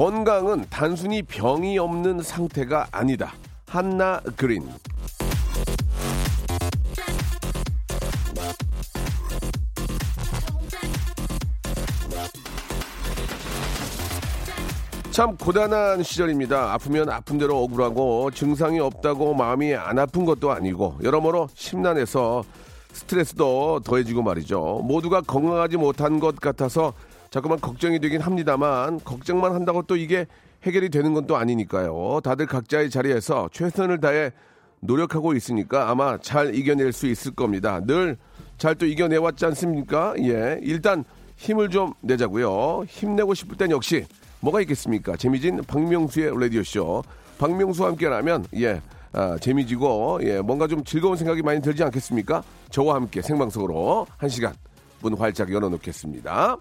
건강은 단순히 병이 없는 상태가 아니다 한나 그린 참 고단한 시절입니다. 아프면 아픈 대로 억울하고 증상이 없다고 마음이 안 아픈 것도 아니고 여러모로 심란해서 스트레스도 더해지고 말이죠. 모두가 건강하지 못한 것 같아서 자꾸만 걱정이 되긴 합니다만 걱정만 한다고 또 이게 해결이 되는 건 또 아니니까요. 다들 각자의 자리에서 최선을 다해 노력하고 있으니까 아마 잘 이겨낼 수 있을 겁니다. 늘 잘 또 이겨내왔지 않습니까? 예. 일단 힘을 좀 내자고요. 힘내고 싶을 땐 역시 뭐가 있겠습니까? 재미진 박명수의 라디오쇼. 박명수와 함께라면, 예, 아, 재미지고, 예, 뭔가 좀 즐거운 생각이 많이 들지 않겠습니까? 저와 함께 생방송으로 한 시간 문 활짝 열어놓겠습니다.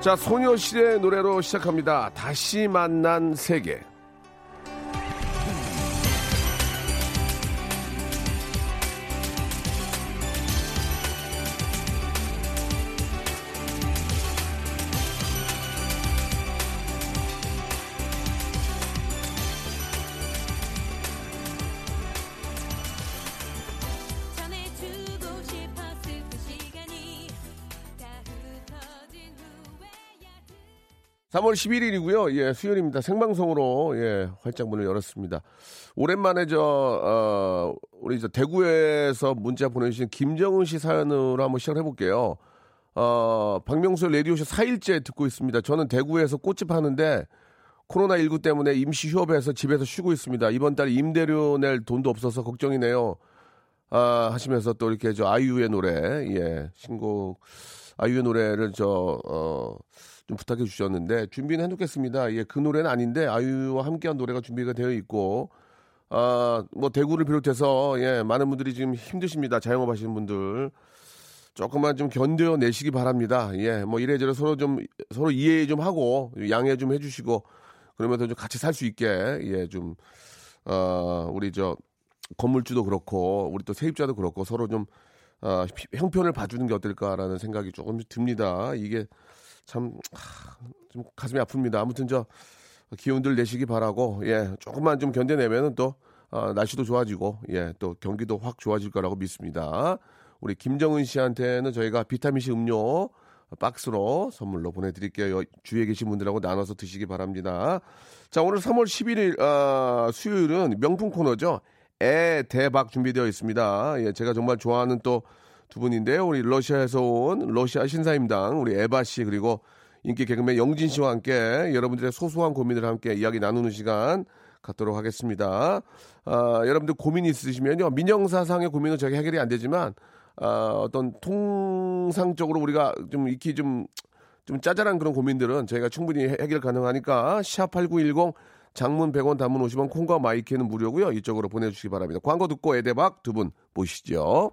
자, 소녀시대 노래로 시작합니다. 다시 만난 세계. 3월 11일이고요. 예, 수요일입니다. 생방송으로 예, 활짝 문을 열었습니다. 오랜만에 저 어, 우리 저 대구에서 문자 보내주신 김정은 씨 사연으로 한번 시작해 볼게요. 어, 박명수 라디오쇼 4일째 듣고 있습니다. 저는 대구에서 꽃집 하는데 코로나19 때문에 임시 휴업해서 집에서 쉬고 있습니다. 이번 달 임대료 낼 돈도 없어서 걱정이네요. 아, 하시면서 또 이렇게 저 아이유의 노래, 예, 신곡, 아이유의 노래를 저, 어, 좀 부탁해 주셨는데 준비는 해놓겠습니다. 예, 그 노래는 아닌데 아이유와 함께한 노래가 준비가 되어 있고 아, 뭐 대구를 비롯해서 예, 많은 분들이 지금 힘드십니다. 자영업 하시는 분들 조금만 좀 견뎌 내시기 바랍니다. 예, 뭐 이래저래 서로 좀 서로 이해 좀 하고 양해 좀 해주시고 그러면서 좀 같이 살 수 있게 예, 좀 어, 우리 저 건물주도 그렇고 우리 또 세입자도 그렇고 서로 좀 어, 형편을 봐주는 게 어떨까라는 생각이 조금 듭니다. 이게 참, 하, 좀 가슴이 아픕니다. 아무튼 저 기운들 내시기 바라고, 예, 조금만 좀 견뎌내면은 또, 어, 날씨도 좋아지고, 예, 또 경기도 확 좋아질 거라고 믿습니다. 우리 김정은 씨한테는 저희가 비타민C 음료 박스로 선물로 보내드릴게요. 주위에 계신 분들하고 나눠서 드시기 바랍니다. 자, 오늘 3월 11일, 어, 수요일은 명품 코너죠. 애 대박 준비되어 있습니다. 예, 제가 정말 좋아하는 또 두 분인데요. 우리 러시아에서 온 러시아 신사임당 우리 에바 씨 그리고 인기 개그맨 영진 씨와 함께 여러분들의 소소한 고민을 함께 이야기 나누는 시간 갖도록 하겠습니다. 아, 여러분들 고민 있으시면요. 민영사상의 고민은 저희 해결이 안 되지만 아, 어떤 통상적으로 우리가 좀 익히 좀, 좀 짜잘한 그런 고민들은 저희가 충분히 해결 가능하니까 샵8910 장문 100원 단문 50원 콩과 마이케이는 무료고요. 이쪽으로 보내주시기 바랍니다. 광고 듣고 에데박 두분 보시죠.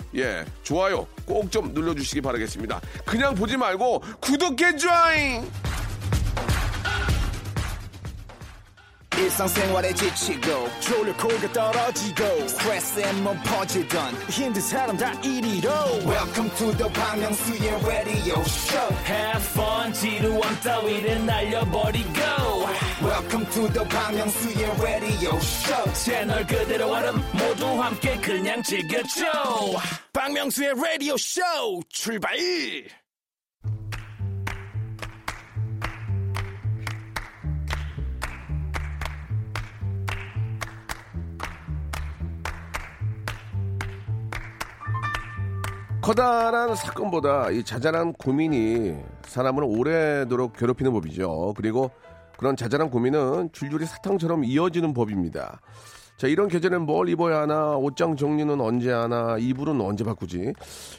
예, 좋아요 꼭 좀 눌러주시기 바라겠습니다. 그냥 보지 말고 구독해 줘잉! 지치고, 떨어지고, 퍼지던, welcome to the Bang Myung-soo's radio show Have fun 지루함 따위를 날려버리고 Welcome to the 방명수의 radio show. 채널 그대로 얼음 모두 함께 그냥 즐겨줘. 방명수의 radio show 출발. 커다란 사건보다 이 자잘한 고민이 사람을 오래도록 괴롭히는 법이죠. 그리고 그런 자잘한 고민은 줄줄이 사탕처럼 이어지는 법입니다. 자, 이런 계절엔 뭘 입어야 하나, 옷장 정리는 언제 하나, 이불은 언제 바꾸지,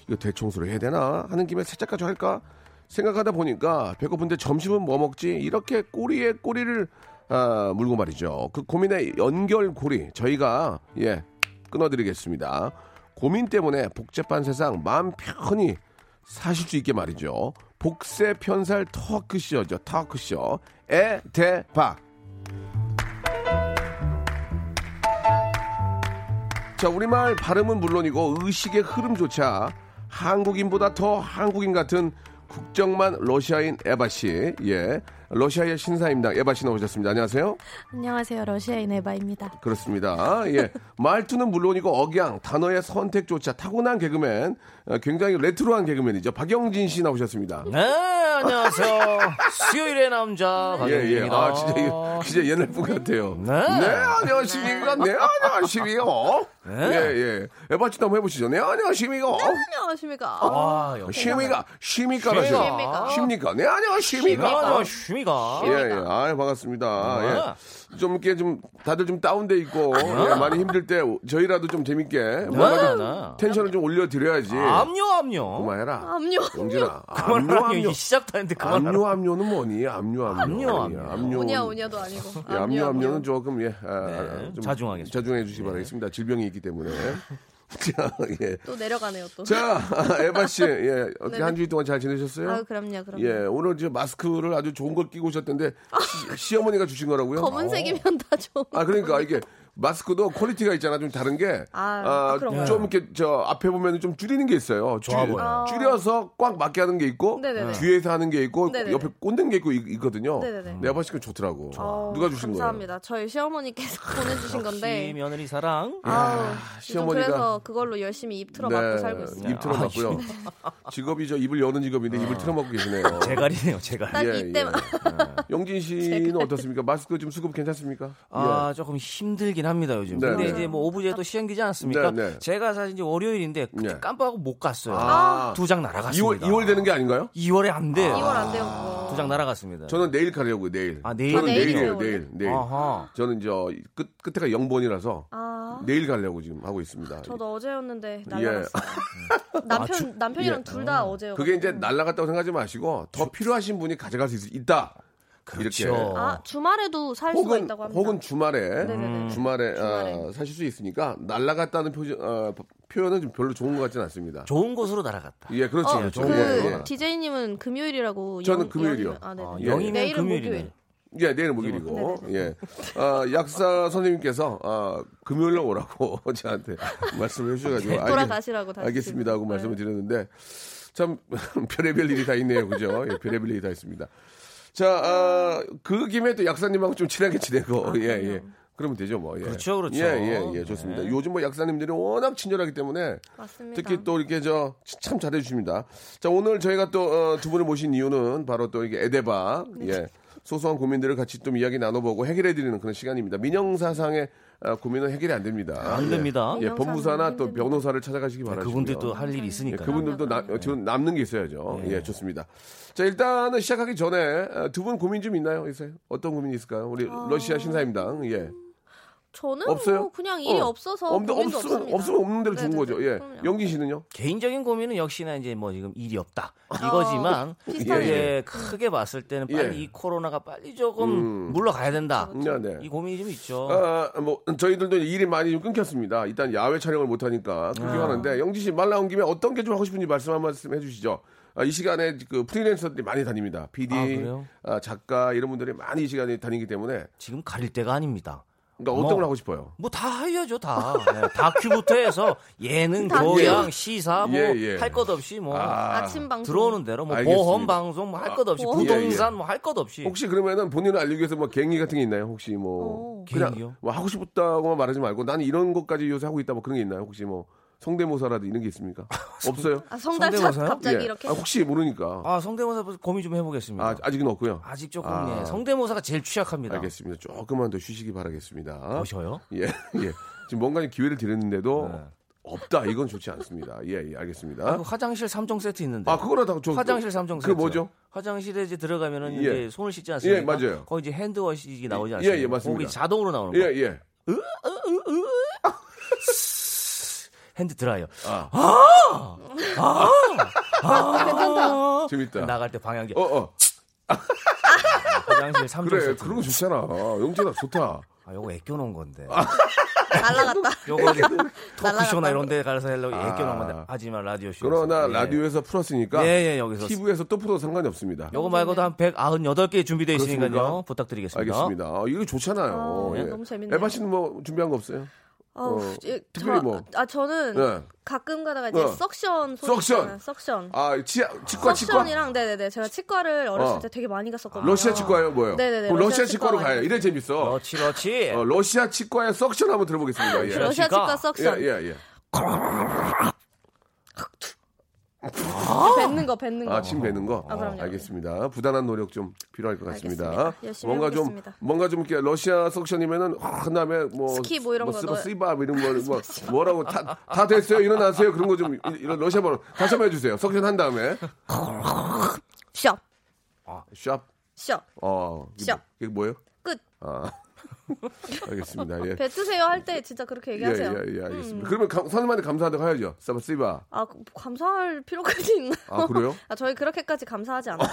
이거 대청소를 해야 되나, 하는 김에 세차까지 할까? 생각하다 보니까 배고픈데 점심은 뭐 먹지? 이렇게 꼬리에 꼬리를 아, 물고 말이죠. 그 고민의 연결고리 저희가 예 끊어드리겠습니다. 고민 때문에 복잡한 세상 마음 편히 사실 수 있게 말이죠. 복세 편살 터크쇼죠. 터크쇼 에 대 박. 자 우리말 발음은 물론이고 의식의 흐름조차 한국인보다 더 한국인 같은 국정만 러시아인 에바 씨, 예, 러시아의 신사입니다. 에바 씨 나오셨습니다. 안녕하세요. 안녕하세요. 러시아인 에바입니다. 그렇습니다. 예. 말투는 물론이고 억양, 단어의 선택조차 타고난 개그맨, 어, 굉장히 레트로한 개그맨이죠. 박영진 씨 나오셨습니다. 네, 안녕하세요. 수요일의 남자 예, 예. 박영진입니다. 아, 진짜, 이거 진짜 옛날 분 같아요. 네. 안녕하십니까. 네, 안녕하십니까. 네. 예, 예. 에바 씨도 한번 해보시죠. 네, 안녕하십니까. 안녕하십니까. 아, 역시. 쉬미가, 쉬미까라죠. 쉬미까. 쉽니까. 네, 안녕하십니까. 아, 슈미가. 예, 예. 아, 반갑습니다. 네. 예. 좀 이렇게 좀 다들 좀 다운돼 있고 예, 많이 힘들 때 저희라도 좀 재밌게 뭔가 좀 네. 텐션을 좀 올려드려야지. 압류, 압류. 그만해라. 압류. 영진아. 압류, 그만하라. 압류. 시작도 했는데 그만하라. 압류, 압류는 뭐니? 압류, 압류. 압류, 압류. 압류. 오냐 오냐도 아니고. 예, 압류, 압류는 조금 예, 아, 네, 좀 자중하겠습니다. 자중해 주시기 바라겠습니다. 질병이 있기 때문에. 자, 예. 또 내려가네요 또. 자, 에바 씨, 예, 어떻게 네네. 한 주일 동안 잘 지내셨어요? 아 그럼요 그럼요. 예, 오늘 저 마스크를 아주 좋은 걸 끼고 오셨던데 시, 어머니가 주신 거라고요? 검은색이면 다 좋은. 아 그러니까 이게 마스크도 퀄리티가 있잖아 좀 다른 게. 아, 아, 아, 이렇게 저 앞에 보면 좀 줄이는 게 있어요. 좋아 줄- 보여요. 줄여서 꽉 맞게 하는 게 있고 네네네. 뒤에서 하는 게 있고 네네네. 옆에 꽂는 게 있고 있, 거든요 네네네. 내가 봤을 때 좋더라고. 어, 누가 주신 감사합니다. 저희 시어머니께서 보내주신 건데. 며느리 사랑. 아우, 시어머니가- 그래서 그걸로 열심히 입 틀어 맞고 살고 있어요. 입 틀어맞고요. 직업이 저 입을 여는 직업인데 입을 틀어맞고 계시네요. 제갈이네요, 제갈. 딱 이때만 영진 씨는 어떻습니까? 마스크 좀 수급 괜찮습니까? 아, 조금 힘들 긴 합니다, 요즘. 네, 근데 네. 이제 뭐 오브제도 시행기지 않았습니까? 네, 네. 제가 사실 이제 월요일인데 그때 네. 깜빡하고 못 갔어요. 아. 두장 2월, 날아갔습니다. 2월 되는 게 아닌가요? 2월에 안 돼요. 2월 안 돼요 그거. 두장 날아갔습니다. 저는 내일 가려고요, 내일. 아, 내일? 저는 아, 내일이에요, 내일. 내일. 아하. 저는 저 끝, 끝에가 0번이라서 아, 내일 가려고 지금 하고 있습니다. 저도 어제였는데 예. 날라갔어요. 남편 남편이랑 예. 둘다 어제요. 그게 이제 날라갔다고 생각하지 마시고 더 필요하신 분이 가져갈 수 있, 다 그렇죠. 이렇게. 아 주말에도 살 수가 혹은 있다고 합니다. 혹은 주말에 네네네. 주말에, 주말에. 아, 사실 수 있으니까 날라갔다는 표, 어, 표현은 좀 별로 좋은 것 같지는 않습니다. 좋은 곳으로 날아갔다. 예, 그렇죠. 어. 좋은 그. DJ님은 금요일이라고. 저는 영- 금요일이요. 아, 네. 아, 네. 영이면 내일은 금요일이네. 목요일. 예, 내일은 목요일이고, 예. 아, 약사 선생님께서, 아, 금요일날 오라고 저한테 말씀을 해주셔가지고. 알겠- 돌아가시라고 다시 알겠습니다 하고. 말씀을 드렸는데, 참, 별의별 일이 다 있네요. 그죠? 예, 별의별 일이 다 있습니다. 자, 아, 그 김에 또 약사님하고 좀 친하게 지내고, 예, 예. 그러면 되죠, 뭐. 예. 그렇죠, 그렇죠. 예, 예, 예, 좋습니다. 네. 요즘 뭐 약사님들이 워낙 친절하기 때문에 맞습니다. 특히 또 이렇게 저 참 잘해주십니다. 자 오늘 저희가 또 어, 두 분을 모신 이유는 바로 또 이게 에데바 예 소소한 고민들을 같이 좀 이야기 나눠보고 해결해드리는 그런 시간입니다. 민영사상의 어, 고민은 해결이 안 됩니다. 안 예. 됩니다. 예, 법무사나 또. 변호사를 찾아가시기 바라고요. 그분들 또할 일이 예, 있으니까. 그분들도 나, 어, 지금 남는 게 있어야죠. 예, 좋습니다. 자, 일단은 시작하기 전에 두 분 고민 좀 있나요? 있어요? 어떤 고민이 있을까요? 우리 러시아 신사임당. 예. 저는 없어요? 뭐 그냥 일이 어. 없어서 없, 고민도 없으면, 없습니다. 없으면 없는 대로 주는 네네네. 거죠. 예. 그럼요. 영진 씨는요? 개인적인 고민은 역시나 이제 뭐 지금 일이 없다 이거지만 어, 비슷하네요. 이제 크게 봤을 때는 빨리 예. 이 코로나가 빨리 조금 음. 물러가야 된다. 네, 네. 이 고민이 좀 있죠. 아, 뭐 저희들도 일이 많이 좀 끊겼습니다. 일단 야외 촬영을 못 하니까 그렇게 아. 하는데 영진 씨 말 나온 김에 어떤 게 좀 하고 싶은지 말씀 한 말씀 해주시죠. 아, 이 시간에 그 프리랜서들이 많이 다닙니다. PD, 아? 아, 작가 이런 분들이 많이 이 시간에 다니기 때문에 지금 가릴 때가 아닙니다. 그러니까 어떤 뭐. 걸 하고 싶어요? 뭐 다 해야죠 다 네, 다큐부터 해서 예능. 교양, 시사 뭐 예, 예. 할것 없이 뭐 아, 아침 방송 들어오는 대로 뭐 알겠습니다. 보험 방송 뭐 할 것 없이 보험. 부동산 예, 예. 뭐할 것 없이 혹시 그러면은 본인을 알리기 위해서 뭐 개인기 같은 게 있나요? 혹시 뭐 오. 그냥 개인기요? 뭐 하고 싶다고만 말하지 말고 나는 이런 것까지 요새 하고 있다 뭐 그런 게 있나요? 혹시 뭐 성대모사라도 이런 게 있습니까? 없어요? 아, 성달차 성대모사요? 갑자기 예. 이렇게 아, 혹시 모르니까 아 성대모사 고민 좀 해보겠습니다. 아, 아직은 없고요. 아직 조금 아. 예, 성대모사가 제일 취약합니다. 알겠습니다. 조금만 더 쉬시기 바라겠습니다. 보셔요? 예, 예. 지금 뭔가 기회를 드렸는데도 네. 없다. 이건 좋지 않습니다. 예, 예, 아, 알겠습니다. 그 화장실 3종 세트 있는데. 아, 그거라도 저 화장실 3종 세트. 그게 뭐죠? 화장실에 이제 들어가면은 예. 이제 손을 씻지 않습니까? 예, 맞아요. 거기 이제 핸드워시 나오지 예, 않습니까? 예, 맞습니다. 거기 자동으로 나오는 예, 거. 예. 핸드 드라이어. 아, 괜찮다. 재밌다. 나갈 때 방향기. 어, 어. 화장실 3종 그래, 세트. 그런 거 좋잖아. 영진아, 좋다. 아, 요거 애껴 놓은 건데. 날라갔다. 요거 토크쇼나. 이런 데 가서 하려고 아. 애껴 놓은 건데. 하지만 라디오 쇼. 그러나 라디오에서 풀었으니까 예, 예, 여기서. TV에서 또 풀어도 상관이 없습니다. 요거 말고도 한 198개 준비되어 있으니까요. 부탁드리겠습니다. 알겠습니다. 아, 이거 좋잖아요. 아, 예. 너무 재밌네요. 에바 씨는 뭐 준비한 거 없어요? 아우, 어, 예, 특별히 저- 뭐. 아 저는 네. 가끔 가다가 이제 어. 석션 소리 석션. 있잖아요. 석션. 아, 치아, 치과, 치과? 석션이랑 네네네 제가 치과를 어렸을 어. 때 되게 많이 갔었거든요. 러시아 치과예요, 뭐예요? 네네네, 그럼 러시아 러시아 치과로 치과 가요. 이래 재밌어. 그렇지, 그렇지. 어, 러시아 치과의 석션 한번 들어보겠습니다. 예. 러시아 치과. 치과 석션. 예, 예, 예. 뱉는 거 뱉는 거. 아, 침 배는 거? 아, 그럼요. 알겠습니다. 부단한 노력 좀 필요할 것 같습니다. 뭔가. 좀, 뭔가 좀 이렇게 러시아 석션이면은, 아, 그 다음에 뭐. 스키 뭐 이런 거 쓰바, 뭐 이런 거, 뭐, 뭐라고, 다, 다 됐어요? 일어나세요? 그런 거 좀, 이런 러시아 번호 다시 한번 해주세요. 석션 한 다음에. 샵. 샵. 샵. 어. 샵. 이게 뭐예요? 끝. 아. 알겠습니다. 예. 뱉으세요 할 때 진짜 그렇게 예, 얘기하세요. 음. 예, 예, 알겠습니다. 그러면 감, 선생님한테 감사하다고 해야죠. 쓰바, 쓰바. 아 그- 감사할 필요까지 있나? 아, 그래요? 아 저희 그렇게까지 감사하지 않아요.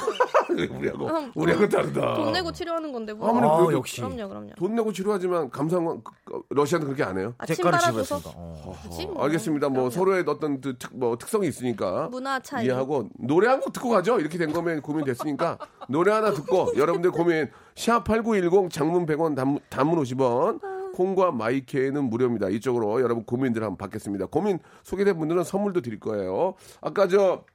우리하고, 음, 우리하고 다르다. 돈 내고 치료하는 건데 뭐. 아무리 아, 그래도 역시. 그럼요, 그럼요. 돈 내고 치료하지만 감사한 건 그- 그- 러시아는 그렇게 안 해요. 아, 침 대가를 빨아줘서 지불했습니다. 어. 그치, 어, 뭐. 알겠습니다. 뭐 그럼요. 서로의 어떤 그 특, 뭐 특성이 있으니까 문화 차이. 이해하고 노래 한 곡 듣고 가죠. 이렇게 된 거면 고민 됐으니까 노래 하나 듣고 여러분들 고민 샵8910 장문 100원 단문, 단문 50원 콩과 마이케이는 무료입니다. 이쪽으로 여러분 고민들 한번 받겠습니다. 고민 소개된 분들은 선물도 드릴 거예요. 아까 저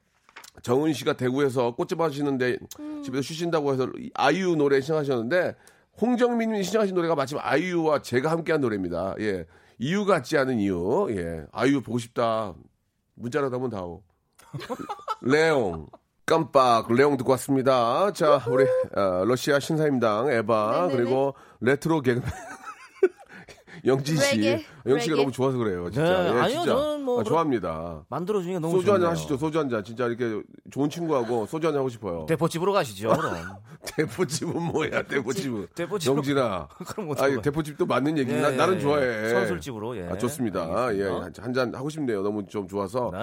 정은 씨가 대구에서 꽃집 하시는데 집에서 쉬신다고 해서 이 아이유 노래 신청하셨는데 홍정민 님이 신청하신 노래가 마침 아이유와 제가 함께한 노래입니다. 예. 이유 같지 않은 이유. 예. 아이유 보고 싶다. 문자라도 한번 다오. 레옹. 깜빡 레옹 듣고 왔습니다. 자, 우리 어, 러시아 신사임당 에바 네네네. 그리고 레트로 개그맨 영진 씨. 레게, 영진 씨가 레게. 너무 좋아서 그래요. 진짜. 네, 예, 아니요, 진짜. 저는 뭐 아, 좋아합니다. 만들어 주니까 너무 소주 한잔 좋네요. 하시죠. 소주 한 잔. 진짜 이렇게 좋은 친구하고 소주 한 잔 하고 싶어요. 대포집으로 가시죠. 그럼. 대포집은 뭐야? 대포집은. 대포집으로- 영진아. 그럼 뭐 아니 좋아요. 대포집도 맞는 얘기. 예, 나, 나는 예, 좋아해. 선술집으로, 예. 아, 좋습니다. 알겠습니다. 예, 한잔 하고 싶네요. 너무 좀 좋아서. 네.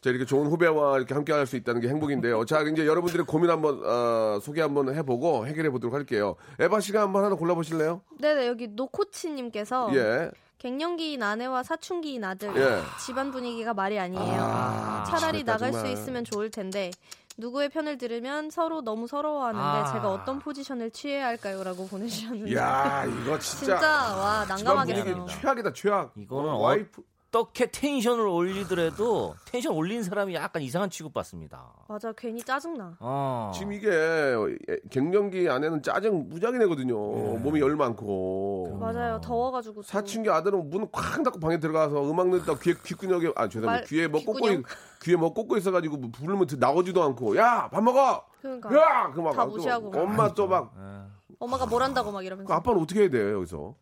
자, 이렇게 좋은 후배와 이렇게 함께 할 수 있다는 게 행복인데요. 자, 이제 여러분들의 고민 한번, 어, 소개 한번 해 보고 해결해 보도록 할게요. 에바 씨가 한번 하나 골라 보실래요? 네 네 여기 노코치 님께서 예. 갱년기인 아내와 사춘기인 아들 예. 집안 분위기가 말이 아니에요. 아, 차라리 미치겠다, 나갈 정말. 수 있으면 좋을 텐데 누구의 편을 들으면 서로 너무 서러워하는데 아. 제가 어떤 포지션을 취해야 할까요?라고 보내주셨는데 이야, 이거 진짜, 진짜. 와 난감하겠네요. 최악이다, 최악. 이거는 어, 와이프. 어떻게 텐션을 올리더라도 텐션 올린 사람이 약간 이상한 취급받습니다. 맞아 괜히 짜증나. 어. 지금 이게 갱년기 아내는 짜증 무지하게 내거든요. 몸이 열 많고. 맞아요 더워가지고 또. 사춘기 아들은 문 쾅 닫고 방에 들어가서 음악 듣다 귀에 귓구녕에 아 죄송합니다 말- 귀에 뭐 꽂고 귀에 뭐 꽂고 있어가지고 뭐 부르면 드- 나오지도 않고 야 밥 먹어 그러니까 야 그막 다 무시하고 막. 엄마 또 막 엄마가 뭘 한다고 막 이러면서 아빠는 어떻게 해야 돼 여기서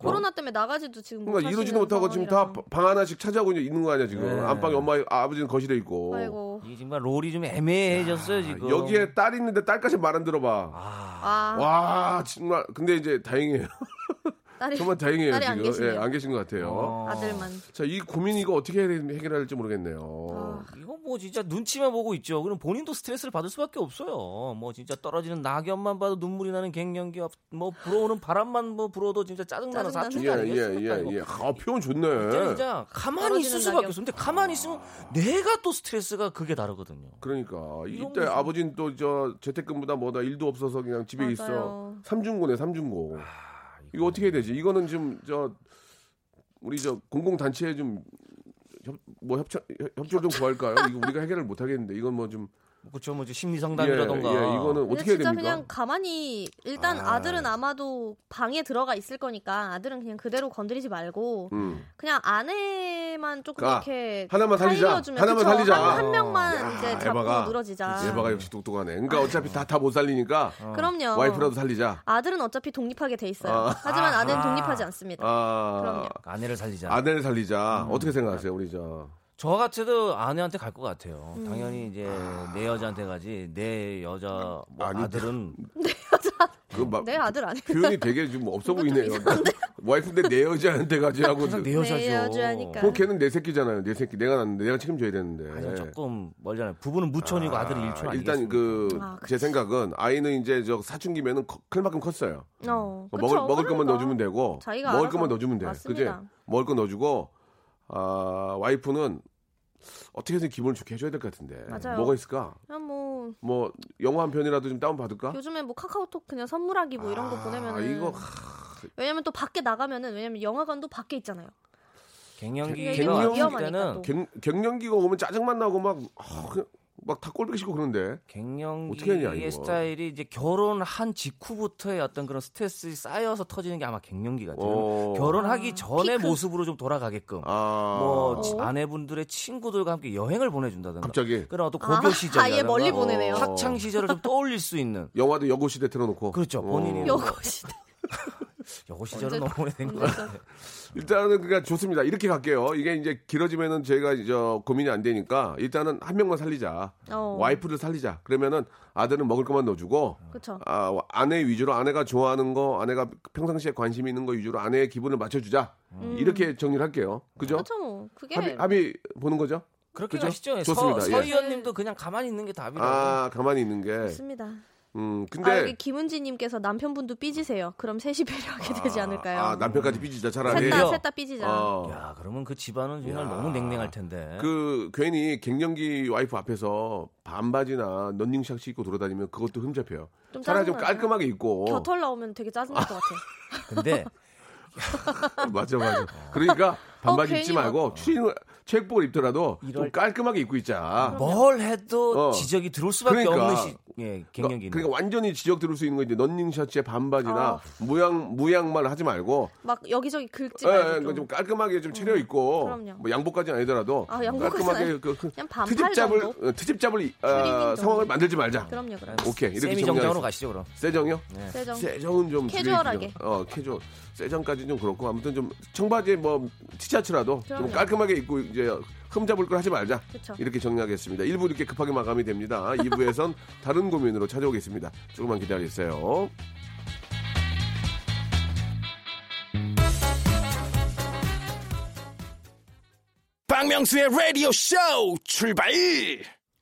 코로나 때문에 나가지도 지금 못 그러니까 이러지도 못하고 지금 다 상황이라서. 방 하나씩 차지하고 있는 거 아니야 지금 네. 안방에 엄마 아버지는 거실에 있고 아이고 이게 정말 롤이 좀 애매해졌어요 지금. 여기에 딸 있는데 딸까지 말 안 들어봐 아 와 정말 근데 이제 다행이에요 딸이 정말 다행이에요 딸이 안 지금 계시네요. 예, 안 계신 것 같아요 어. 아들만 자 이 고민 이거 어떻게 해결할지 모르겠네요 아. 뭐 진짜 눈치만 보고 있죠. 그럼 본인도 스트레스를 받을 수밖에 없어요. 뭐 진짜 떨어지는 낙엽만 봐도 눈물이 나는 갱년기, 뭐 불어오는 바람만 뭐 불어도 진짜 짜증나는. 사춘기 예, 아니겠습니까? 예? 예, 예. 아, 표현 좋네. 진짜, 진짜 가만히 있을 수밖에. 없어. 근데 가만히 있으면 내가 또 스트레스가 그게 다르거든요. 그러니까 이때. 아버지는 또저 재택근무다 뭐다 일도 없어서 그냥 집에 있어. 맞아요. 삼중고네 삼중고. 아, 이거 어떻게 해야 되지? 이거는 좀저 우리 저 공공 단체에 좀 협 뭐 협찬 협조 좀 구할까요? 이거 우리가 해결을 못 하겠는데 이건 뭐 좀 그렇죠. 뭐 심리 상담이라던가. 예, 예, 이거는 어떻게 해야 진짜 됩니까? 그냥 가만히 일단 아. 아. 들은 아마도 방에 들어가 있을 거니까 아들은 그냥 그대로 건드리지 말고 음. 그냥 아내만 조금 아, 이렇게 하나만 살리자. 살려주면 하나만 그쵸? 살리자. 한, 한 명만 야, 이제 잡고 에바가. 늘어지자. 예바가 역시 똑똑하네. 그러니까 어차피 다 다 못 살리니까 그럼요. 와이프라도 살리자. 아들은 어차피 독립하게 돼 있어요. 아. 하지만 아내는 독립하지 않습니다. 아, 그럼요. 아내를 살리자. 아내를 살리자. 음. 어떻게 생각하세요, 우리 저? 저 같아도 아내한테 갈 것 같아요. 음. 당연히 이제 내 여자한테 가지 내 여자 뭐 아니, 아들은 그 막, 내 아들 아니 표현이 되게 좀 없어 보이네요. 와이프인데 내 여자한테 가지 하고. 항상 내 여자죠. 내 여자니까. 그럼 걔는 내 새끼잖아요. 내 새끼. 내가 낳는데 내가 책임져야 되는데. 아니 조금 멀잖아요. 부부는 무촌이고 아, 들이 일촌 아, 아니겠습니까? 일단 그 아, 제 생각은 아이는 이제 저 사춘기면은 커- 클 만큼 컸어요. 어, 뭐 그쵸, 먹을 먹을 것만 그러니까. 넣어주면 되고 자기가 먹을. 것만 넣어주면 돼. 그지? 맞습니다. 먹을 거 넣어주고 아 와이프는 어떻게 해서 기분을 좋게 해줘야 될 것 같은데. 맞아요. 뭐가 있을까? 그냥 뭐 뭐 영화 한 편이라도 좀 다운 받을까? 요즘에 뭐 카카오톡 그냥 선물하기 뭐 이런 거 아, 보내면은 이거 왜냐면 또 밖에 나가면은 왜냐면 영화관도 밖에 있잖아요. 갱년기 위험하니까 때는 또. 갱, 갱년기가 오면 짜증만 나고 막 막 다 꼴보기 싫고 그런데. 어떻게 하냐, 갱년기의. 스타일이 이제 결혼한 직후부터의 어떤 그런 스트레스 쌓여서 터지는 게 아마 갱년기 같아요. 어. 결혼하기 전의 피크. 모습으로 좀 돌아가게끔. 아. 뭐 지- 어. 아내분들의 친구들과 함께 여행을 보내준다든가. 갑자기 그런 어떤 아, 고교 시절. 아예 멀리 보내네요. 학창 시절을 좀 떠올릴 수 있는. 영화도 여고 시대 틀어놓고. 그렇죠. 본인이 어. 여고 시대. 여고 시절은 너무 오래된 거 언제 같아요. 일단은 그러니까 좋습니다. 이렇게 갈게요. 이게 이제 길어지면은 저희가 저 고민이 안 되니까 일단은 한 명만 살리자. 어. 와이프를 살리자. 그러면은 아들은 먹을 것만 넣어주고 그쵸. 아, 아내 위주로 아내가 좋아하는 거, 아내가 평상시에 관심 있는 거 위주로 아내의 기분을 맞춰주자. 이렇게 정리를 할게요. 그죠? 그렇죠 뭐. 그게 합의, 합의 보는 거죠? 그렇게 그죠? 가시죠. 좋습니다. 서, 예. 서 의원님도 그냥 가만히 있는 게 답이라고. 아 가만히 있는 게. 맞습니다. 음 아, 근데 여기 김은지님께서 남편분도 삐지세요. 그럼 셋이 배려하게 되지 않을까요? 아 남편까지 삐지자 차라리. 셋다. 셋다 삐지자. 어. 야, 그러면 그 집안은 정말 너무 냉랭할 텐데. 그 괜히 갱년기 와이프 앞에서 반바지나 런닝샷 입고 돌아다니면 그것도 흠잡혀요. 좀 차라리 좀. 깔끔하게 입고. 겨털 나오면 되게 짜증날 것 같아. 근데 맞아 맞아. 그러니까 반바지 어, 입지 말고 추리닝 체육복을 입더라도 좀 이럴- 깔끔하게 입고 있자. 뭘 해도 어. 지적이 들어올 수밖에 그러니까. 없는 시, 예, 갱년기는. 그러니까 완전히 지적 들을 수 있는 거 이제 런닝 셔츠에 반바지나 아. 모양 모양만 하지 말고 막 여기저기 긁지 예, 말고 예, 좀. 좀 깔끔하게 좀 차려 입고 그럼요. 뭐 양복까지는 아니더라도 아, 양복까지는 깔끔하게 그, 그 그냥 반팔 트집 잡을 정도? 어, 트집 잡을 어, 트리밍 정도. 상황을 만들지 말자. 그럼요, 그럼. 오케이 이렇게 정리하겠습니다. 가시죠 그럼. 세정이요? 세정. 세정은 좀 캐주얼하게. 줄이기 어 캐주얼. 세정까지 좀 그렇고 아무튼 좀 청바지에 뭐 티셔츠라도 좀 그럼요. 깔끔하게 입고 이제 흠잡을 걸 하지 말자. 그쵸. 이렇게 정리하겠습니다. 1부 이렇게 급하게 마감이 됩니다. 2부에선 다른 고민으로 찾아오겠습니다. 조금만 기다리세요. 박명수의 라디오 쇼 출발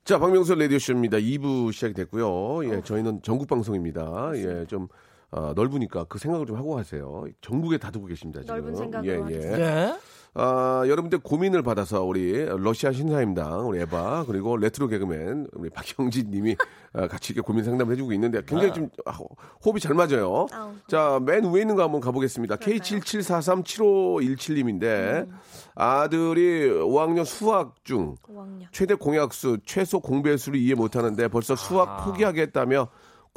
자, 박명수 라디오 쇼입니다. 2부 시작이 됐고요. 예, 저희는 전국 방송입니다. 예, 좀 어, 넓으니까 그 생각을 좀 하고 하세요. 전국에 다 듣고 계십니다. 지금. 넓은 생각으로 예, 예. 네. 아, 여러분들 고민을 받아서 우리 러시아 신사임당 우리 에바 그리고 레트로 개그맨 우리 박영진 님이 아, 같이 이렇게 고민 상담을 해주고 있는데 굉장히 좀 아, 호- 호흡이 잘 맞아요. 아우. 자, 맨 위에 있는 거 한번 가보겠습니다. 그럴까요? K77437517 님인데 아들이 5학년 수학 중 5학년. 최대 공약수, 최소 공배수를 이해 못하는데 벌써 수학 포기하겠다며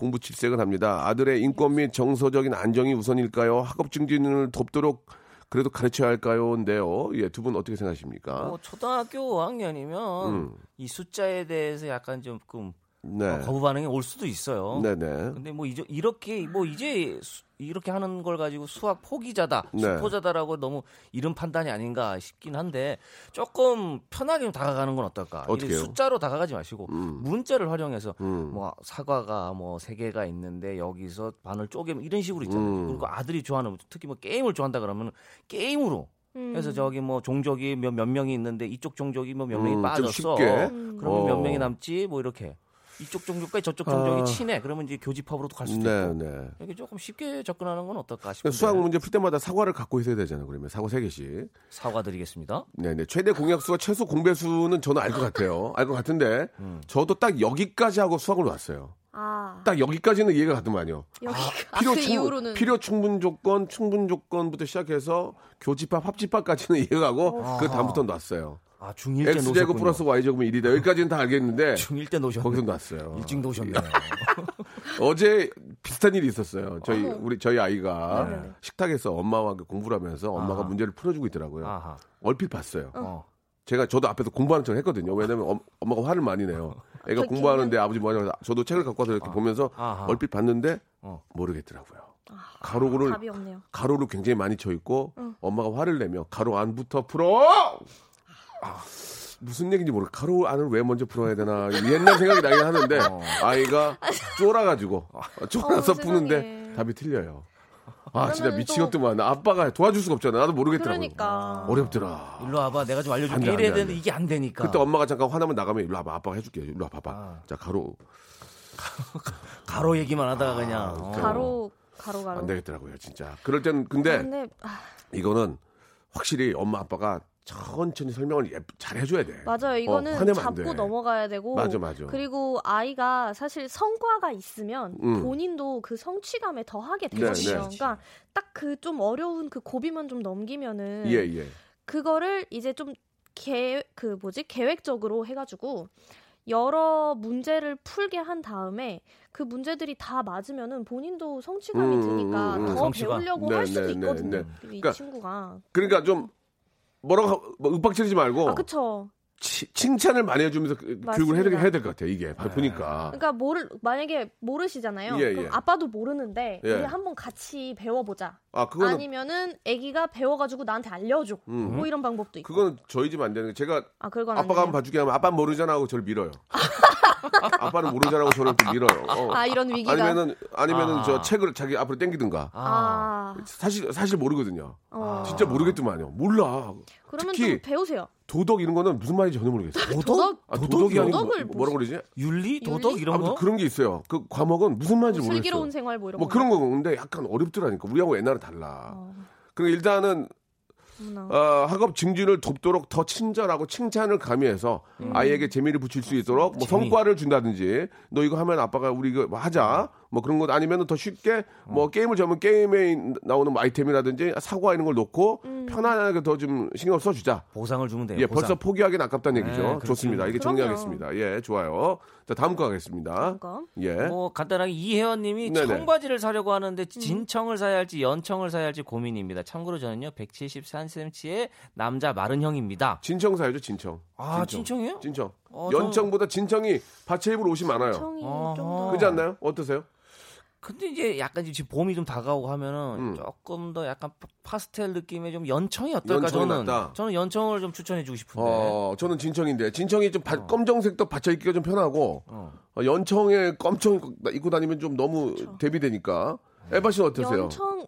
공부 칠색을 합니다. 아들의 인권 및 정서적인 안정이 우선일까요? 학업 증진을 돕도록 그래도 가르쳐야 할까요?인데요. 예, 두 분 어떻게 생각하십니까? 뭐 초등학교 5학년이면 음. 이 숫자에 대해서 약간 조금 네, 어, 거부 반응이 올 수도 있어요. 네네. 근데 뭐 이제 이렇게 뭐 이제 수- 이렇게 하는 걸 가지고 수학 포기자다, 네. 수포자다라고 너무 이런 판단이 아닌가 싶긴 한데 조금 편하게 좀 다가가는 건 어떨까? 이렇게 숫자로 다가가지 마시고 음. 문자를 활용해서 음. 뭐 사과가 뭐 세 개가 있는데 여기서 반을 쪼개면 이런 식으로 있잖아요. 음. 그리고 아들이 좋아하는 특히 뭐 게임을 좋아한다 그러면 게임으로 음. 그래서 저기 뭐 종족이 몇, 몇 명이 있는데 이쪽 종족이 뭐 몇 명이 음, 좀 빠졌어. 쉽게. 음. 그러면 몇 어. 명이 남지 뭐 이렇게 이쪽 종족과 저쪽 종족이 아. 친해. 그러면 이제 교집합으로도 갈 수도 네, 있고. 네. 이렇게 조금 쉽게 접근하는 건 어떨까 그러니까 싶은데. 수학 문제 풀 때마다 사과를 갖고 있어야 되잖아요. 그러면 사과 세 개씩. 사과 드리겠습니다. 네 네. 최대 공약수와 최소 공배수는 저는 알 것 같아요. 알 것 같은데 음. 저도 딱 여기까지 하고 수학을 놨어요. 아. 딱 여기까지는 이해가 가더만요. 여기 아, 필요 그 충분, 이후로는 필요 충분 조건, 충분 조건부터 시작해서 교집합, 합집합까지는 이해가고 그 다음부터 놨어요. 아, 중1 때 X제곱 놓으셨군요. 플러스 Y제곱은 1이다. 여기까지는 다 알겠는데 중1 때 놓으셨네. 거기서 놨어요. 일찍 놓으셨네요. 어제 비슷한 일이 있었어요. 저희 어머. 우리 저희 아이가 네네. 식탁에서 엄마와 그 공부를 하면서 엄마가 아하. 문제를 풀어주고 있더라고요. 아하. 얼핏 봤어요. 어. 제가 저도 앞에서 공부하는 척 했거든요. 왜냐면 엄, 엄마가 화를 많이 내요. 애가 저 공부하는데 아버지 뭐냐고 저도 책을 갖고 와서 이렇게 보면서 아하. 얼핏 봤는데 어. 모르겠더라고요. 가로를 없네요. 가로를 굉장히 많이 쳐 있고 엄마가 화를 내며 가로 안부터 풀어. 아, 무슨 얘기인지 모르. 가로 안을 왜 먼저 풀어야 되나 옛날 생각이 나긴 하는데 아이가 쫄아가지고 쫄아서 어, 푸는데. 답이 틀려요. 아 진짜 미치겠더만. 아빠가 도와줄 수가 없잖아. 나도 모르겠더라고. 그러니까. 어렵더라. 일로 와봐. 내가 좀안 알려줄게. 돼, 안 돼, 이래야. 되는데 이게 안 되니까. 그때 엄마가 잠깐 화나면 나가면 일로 와봐. 아빠가 해줄게. 일로 와봐봐. 아. 자 가로 가로 얘기만 하다가 그냥. 아, 어. 가로 가로 가로. 안 되겠더라고요. 진짜. 그럴 때는 근데 근데 아, 이거는 확실히 엄마 아빠가 천천히 설명을 예- 잘 해줘야 돼. 맞아요. 이거는 어, 화내면 안 잡고 돼. 넘어가야 되고. 맞아, 맞아. 그리고 아이가 사실 성과가 있으면 음. 본인도 그 성취감에 더하게 네, 되거든요. 네. 그러니까 딱 그 좀 어려운 그 고비만 좀 넘기면은 예 예. 그거를 이제 좀 계 그 뭐지 계획적으로 해가지고 여러 문제를 풀게 한 다음에 그 문제들이 다 맞으면은 본인도 성취감이 음, 드니까 음, 음, 더 성취감. 배우려고 네, 할 수도 네, 네, 있거든요. 네. 이 그러니까 친구가. 그러니까 좀 뭐라고 하- 뭐 윽박지르지 말고 아 그쵸. 치- 칭찬을 많이 해주면서 그- 교육을 해야, 맞습니다. 해야 될 것 같아 이게 보니까. 그러니까 모를 만약에 모르시잖아요. 예, 그럼 예. 아빠도 모르는데 예. 우리 한번 같이 배워보자. 아 그거는 아니면은 아기가 배워가지고 나한테 알려줘. 음. 뭐 이런 방법도 있고. 그거는 저희 집 안 되는 게 제가 아 그건 아빠가 한번. 봐주게 하면 아빠는 모르잖아 하고 저를 밀어요. 아빠는 모르잖아 하고 저를 또 밀어요. 어. 아 이런 위기가. 아니면은 아니면은 아. 저 책을 자기 앞으로 땡기든가. 아, 사실 사실 모르거든요. 어. 진짜 모르겠더만요. 몰라. 그러면 특히 좀 배우세요. 도덕 이런 거는 무슨 말인지 전혀 모르겠어요. 도덕? 아, 도덕이 아니고 도덕을 뭐, 뭐라 그러지? 윤리, 도덕 윤리? 이런 아무튼 거. 그런 게 있어요. 그 과목은 무슨 말인지 모르겠어요. 슬기로운 생활 뭐 이런 뭐 거. 그런 거 근데 약간 어렵더라니까. 우리하고 옛날에 달라. 어, 그 일단은 어, 학업 증진을 돕도록 더 친절하고 칭찬을 가미해서 아이에게 재미를 붙일 수 있도록 뭐 재미. 성과를 준다든지 너 이거 하면 아빠가 우리 이거 뭐 하자 뭐 그런 것 아니면 더 쉽게 뭐 게임을 잡으면 게임에 나오는 뭐 아이템이라든지 사과 이런 걸 놓고 편안하게 더 좀 신경 을 써주자. 보상을 주면 돼요. 예, 보상. 벌써 포기하기는 아깝다는 얘기죠. 네. 좋습니다. 이게 그럼요. 정리하겠습니다. 예, 좋아요. 자, 다음 거 가겠습니다. 그거. 예. 뭐 간단하게 이혜원님이 네네. 청바지를 사려고 음. 하는데 진청을 사야 할지 연청을 사야 할지 고민입니다. 참고로 저는요 173cm의 남자 마른 형입니다. 진청 사야죠, 진청. 아 진청 이요? 진청. 어, 연청보다 진청이 받쳐 입을 옷이 많아요. 청이 어허. 좀더 그렇지 않나요? 어떠세요? 근데 이제 약간 지금 봄이 좀 다가오고 하면은 음. 조금 더 약간 파- 파스텔 느낌의 좀 연청이 어떨까 연청이 저는 낫다. 저는 연청을 좀 추천해주고 싶은데. 어, 저는 진청인데 진청이 좀 바- 검정색도 받쳐 입기가 좀 편하고 어. 어, 연청에 검청 입고 다니면 좀 너무 대비되니까. 에바 씨는 어떠세요? 연청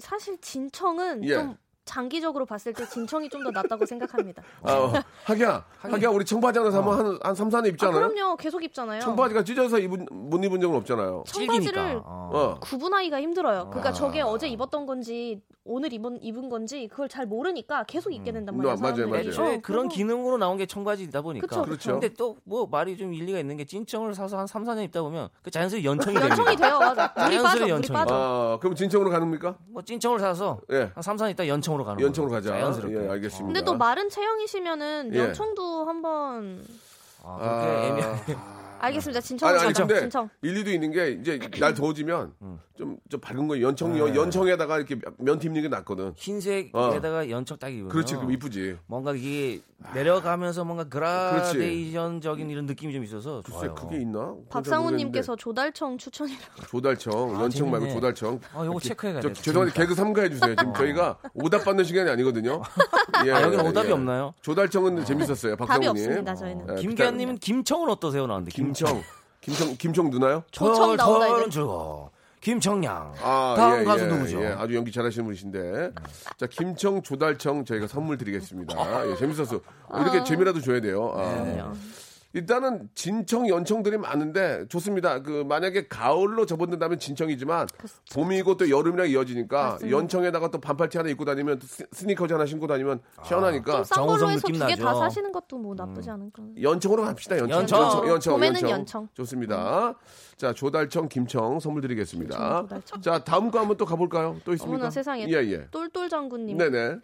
사실 진청은 예. 좀 장기적으로 봤을 때 진청이 좀 더 낫다고 생각합니다. 아, 어, 하기야, 하기야 우리 청바지 하나 사면 한, 한 3, 4년 아, 입잖아요. 그럼요. 계속 입잖아요. 청바지가 찢어서 입은, 못 입은 적은 없잖아요. 청바지를. 어. 어. 구분하기가 힘들어요. 그러니까 아. 저게 어제 입었던 건지 오늘 입은 입은 건지 그걸 잘 모르니까 계속 입게 된단 음. 말이에요. 맞아요, 사람들이. 맞아요. 애초에 어, 그런 기능으로 나온 게 청바지이다 보니까. 그쵸, 그렇죠. 근데 또 뭐 말이 좀 일리가 있는 게 찐청을 사서 한 3, 4년 입다 보면 그 자연스레 연청이 됩니다. 연청이 돼요. 맞아. 자연스레 연청이. 빠져. 아, 그럼 진청으로 가능합니까? 뭐 찐청을 사서 예. 한 3, 4년 있다 연청으로 가는 연청으로 거예요. 가자. 자연스럽게. 예, 알겠습니다. 근데 또 마른 체형이시면은 예. 연청도 한번 아, 그렇게 애매하게. 알겠습니다. 진청 아니, 아니, 근데 진청. 일리도 있는 게 이제 날 더워지면 음. 좀, 좀 밝은 거 연청, 네. 연청에다가 이렇게 면티 입는 게 낫거든. 흰색에다가 연청 딱 입으면 어. 그렇지, 그럼 이쁘지. 뭔가 이게 내려가면서 뭔가 그라데이션적인 이런 느낌이 좀 있어서 글쎄, 좋아요. 그게 있나? 박상우님께서 조달청 추천이라고. 조달청, 아, 연청 말고. 조달청. 아, 요거 체크해야 저, 돼. 죄송한데 개그 삼가해 주세요. 지금 저희가 오답 받는 시간이 아니거든요. 예, 아, 여기는 예, 오답이 예. 없나요? 조달청은 재밌었어요. 답이 박상우님. 없습니다. 저희는. 예, 김기아님은 김청은 어떠세요? 나왔는데 김청, 김청, 김청 누나요? 조청. 털은 즐거. 김청량. 아, 다음 예, 가수 예, 누구죠? 예, 아주 연기 잘하시는 분이신데. 자, 김청, 조달청 저희가 선물 드리겠습니다. 예, 재밌었어. 이렇게 재미라도 줘야 돼요. 아. 일단은 진청, 연청들이 많은데 좋습니다. 그 만약에 가을로 접어든다면 진청이지만 봄이고 또 여름이랑 이어지니까 맞습니다. 연청에다가 또 반팔티 하나 입고 다니면 스- 스니커즈 하나 신고 다니면 시원하니까 좀싼 걸로 정우성 해서 느낌 두개다 나죠. 사시는 것도 뭐 나쁘지 않을까. 연청으로 갑시다. 연청. 연청. 연청. 연청. 봄에는 연청. 연청. 좋습니다. 자, 조달청, 김청 선물 드리겠습니다. 김청, 조달청. 자, 다음 거 한번 또 가볼까요? 또 있습니까? 어머나 세상에. 예, 예. 똘똘 장군님. 네네.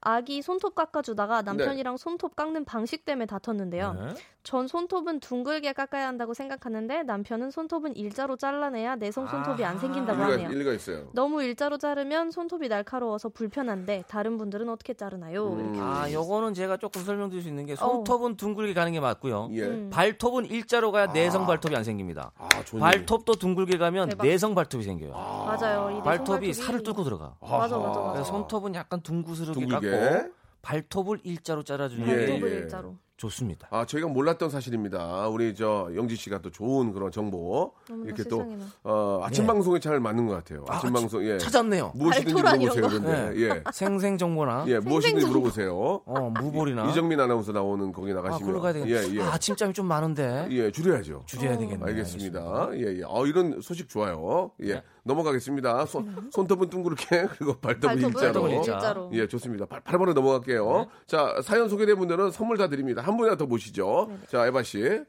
아기 손톱 깎아주다가 남편이랑 손톱 깎는 방식 때문에 다퉜는데요. 네. 전 손톱은 둥글게 깎아야 한다고 생각하는데 남편은 손톱은 일자로 잘라내야 내성 손톱이 안 생긴다고 일리가, 하네요. 일리가 있어요. 너무 일자로 자르면 손톱이 날카로워서 불편한데 다른 분들은 어떻게 자르나요? 음. 이렇게. 아, 요거는 제가 조금 설명드릴 수 있는 게 손톱은 둥글게 가는 게 맞고요. 예. 음. 발톱은 일자로 가야 내성 발톱이 안 생깁니다. 아. 발톱도 둥글게 가면 대박. 내성 발톱이 생겨요. 맞아요. 이 내성 발톱이 살을 뚫고 들어가. 맞아 맞아 맞아. 그래서 손톱은 약간 둥구스럽게 둥글게. 깎고 발톱을 일자로 잘라주는 예, 게 발톱을 예. 일자로. 좋습니다. 아, 저희가 몰랐던 사실입니다. 우리 저 영지 씨가 또 좋은 그런 정보 이렇게 또. 어, 아침 네. 방송에 잘 맞는 것 같아요. 아침 아, 방송 예. 찾았네요. 무엇이든지 물어보세요. 거. 그런데 예. 생생 정보나 예, 무엇이든지 생생정보. 물어보세요. 어, 무볼이나 이정민 아나운서 나오는 거기 아, 나가시면 되겠네. 예, 예. 아, 아침잠이 좀 많은데. 예, 줄여야죠. 줄여야 되겠네. 알겠습니다. 예, 예. 어, 이런 소식 좋아요. 예. 네. 넘어가겠습니다. 손, 손톱은 둥그렇게 그리고 발톱은 발톱은 일자로. 일자. 일자로. 예, 좋습니다. 8번으로 넘어갈게요. 자, 사연 소개된 분들은 선물 다 드립니다. 한 분이나 더 모시죠. 자, 에바 씨.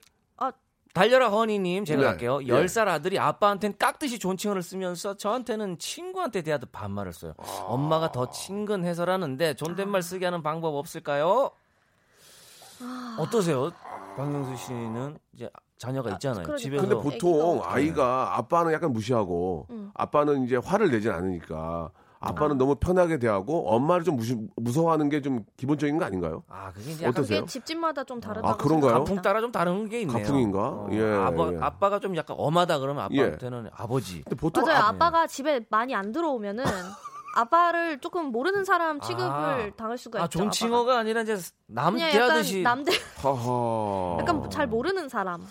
달려라 허니님 제가 네. 갈게요. 예. 10살 아들이 아빠한테는 깍듯이 존칭어를 쓰면서 저한테는 친구한테 대하듯 반말을 써요. 아. 엄마가 더 친근해서라는데 존댓말 쓰게 하는 방법 없을까요? 어떠세요? 박명수 씨는 이제 자녀가 있잖아요. 그러니까. 집에서 근데 보통. 아이가 아빠는 약간 무시하고 음. 아빠는 이제 화를 내진 않으니까 아빠는 아. 너무 편하게 대하고 엄마를 좀 무시, 무서워하는 게 좀 기본적인 거 아닌가요? 아 그게 이제 약간 어떠세요? 그게 집집마다 좀 다르다고 아, 그런가요? 가풍 따라 좀 다른 게 있네요. 가풍인가? 어, 예, 아빠, 예. 아빠가 좀 약간 엄하다 그러면 아빠한테는 아버지. 근데 보통 맞아요. 아, 아빠가 집에 많이 안 들어오면은 아빠를 조금 모르는 사람 취급을 아. 당할 수가 아 있죠. 존칭어가 아니라 이제 남 대하듯이 남대 하하. 약간 잘 모르는 사람.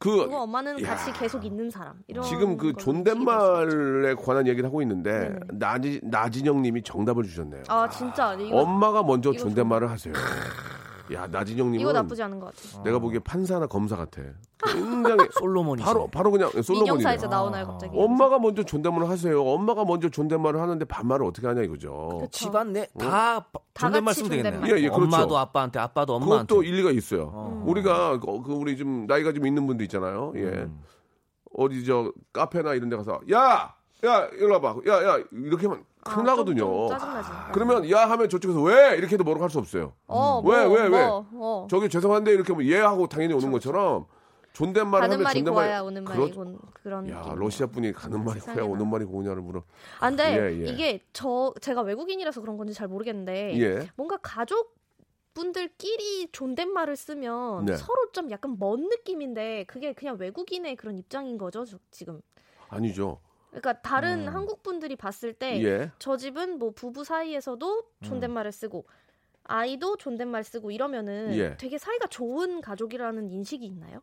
그 엄마는 야. 같이 계속 있는 사람. 이런 지금 그. 존댓말에 관한 얘기를 하고 있는데. 나지 나진영 님이 정답을 주셨네요. 아 진짜 이거 엄마가 먼저 존댓말을 하세요. 야, 나진영 님은 이거 나쁘지 않은 것 같아. 내가 보기에 판사나 검사 같아. 굉장히 솔로몬이 바로 바로 그냥 민영 솔로몬이네. 사이즈 나오나요 갑자기? 엄마가 먼저 존댓말을 하세요. 엄마가 먼저 존댓말을 하는데 반말을 어떻게 하냐 이거죠. 그쵸. 집안 내다 다 존댓말 쓰면 되겠네요. 예, 예, 그렇죠. 엄마도 아빠한테, 아빠도 엄마한테. 그것도 일리가 있어요. 어. 우리가 그, 그 우리 좀 나이가 좀 있는 분들 있잖아요. 예. 음. 어디 저 카페나 이런 데 가서 야! 야, 일로 와봐. 야, 야, 이렇게 하면 아, 큰일 좀- 나거든요. 좀 짜증나지. 그러면 야 하면 저쪽에서 왜 이렇게 해도 뭐라고 할 수 없어요. 어, 왜, 뭐, 왜, 왜? 뭐, 어. 저기 죄송한데 이렇게 하면 예 하고 당연히 오는 것처럼 존댓말 하면 말이 존댓말 고와야 오는 말이 그렇- 곤 그런 야, 느낌. 러시아 분이 가는 말이. 고야 오는 말이 고냐를 물어. 아, 근데 예, 예. 이게 저 제가 외국인이라서 그런 건지 잘 모르겠는데 예. 뭔가 가족 분들끼리 존댓말을 쓰면 네. 서로 좀 약간 먼 느낌인데 그게 그냥 외국인의 그런 입장인 거죠 저- 지금. 아니죠. 그러니까 다른 음. 한국 분들이 봤을 때 예. 저 집은 뭐 부부 사이에서도 존댓말을 쓰고 아이도 존댓말 쓰고 이러면은 예. 되게 사이가 좋은 가족이라는 인식이 있나요?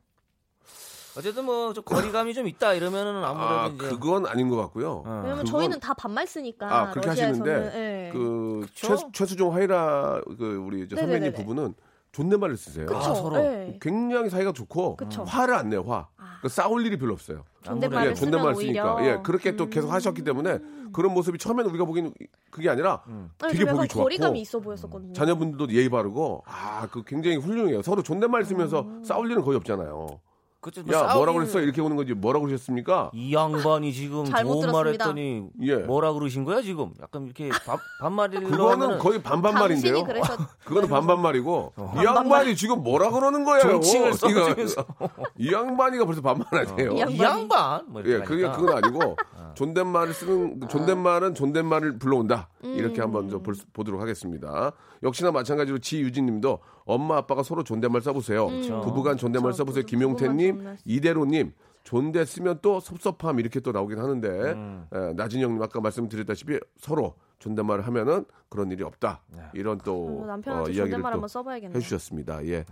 어쨌든 뭐 좀 거리감이 좀 있다 이러면은 아무래도 아, 이제 그건 아닌 것 같고요. 어. 왜냐면 그건- 저희는 다 반말 쓰니까 아, 그렇게 러시아에서는 하시는데 예. 그 그쵸? 최, 최수종 하이라 그 우리 저 선배님 네네네네. 부부는 존댓말을 쓰세요. 그쵸? 아, 서로. 예. 굉장히 사이가 좋고 그쵸. 화를 안 내요. 화. 아. 그 싸울 일이 별로 없어요. 존댓말을 예, 존댓말 오히려 쓰니까 예 그렇게 또 계속 음. 하셨기 때문에 그런 모습이 처음에는 우리가 보기에는 그게 아니라 음. 되게 좀 보기 좋았고 거리감이 있어 보였었거든요. 자녀분들도 예의 바르고 아 그 굉장히 훌륭해요. 서로 존댓말 쓰면서 음. 싸울 일은 거의 없잖아요. 그쵸, 뭐 야 싸우기는 뭐라 그랬어 이렇게 오는 거지 뭐라고 그러셨습니까? 이 양반이 지금 잘못 좋은 말 들었습니다. 했더니 예. 뭐라 그러신 거야 지금? 약간 이렇게 반, 반말로 그거는 하면은 거의 반반말인데요. 그래서 그거는 반반말이고 이 양반이 지금 뭐라 그러는 거예요? 존칭을 써주면서. 이 양반이가 벌써 반말하네요. 이이 양반이. 양반 뭐 예, 그게. 그건 아니고 존댓말을 쓰는 존댓말은 존댓말을 불러온다. 이렇게 한번 좀볼 수- 보도록 하겠습니다. 역시나 마찬가지로 지유진님도 엄마 아빠가 서로 존댓말 써보세요. 부부간 존댓말 그쵸. 써보세요. 김용태님, 존댓말. 이대로님. 존대 쓰면 또 섭섭함 이렇게 또 나오긴 하는데 음. 예, 나진영님 아까 말씀드렸다시피 서로 존댓말을 하면은 그런 일이 없다 이런 또 어, 어, 이야기를 또 한번 써봐야겠네요. 해주셨습니다. 예.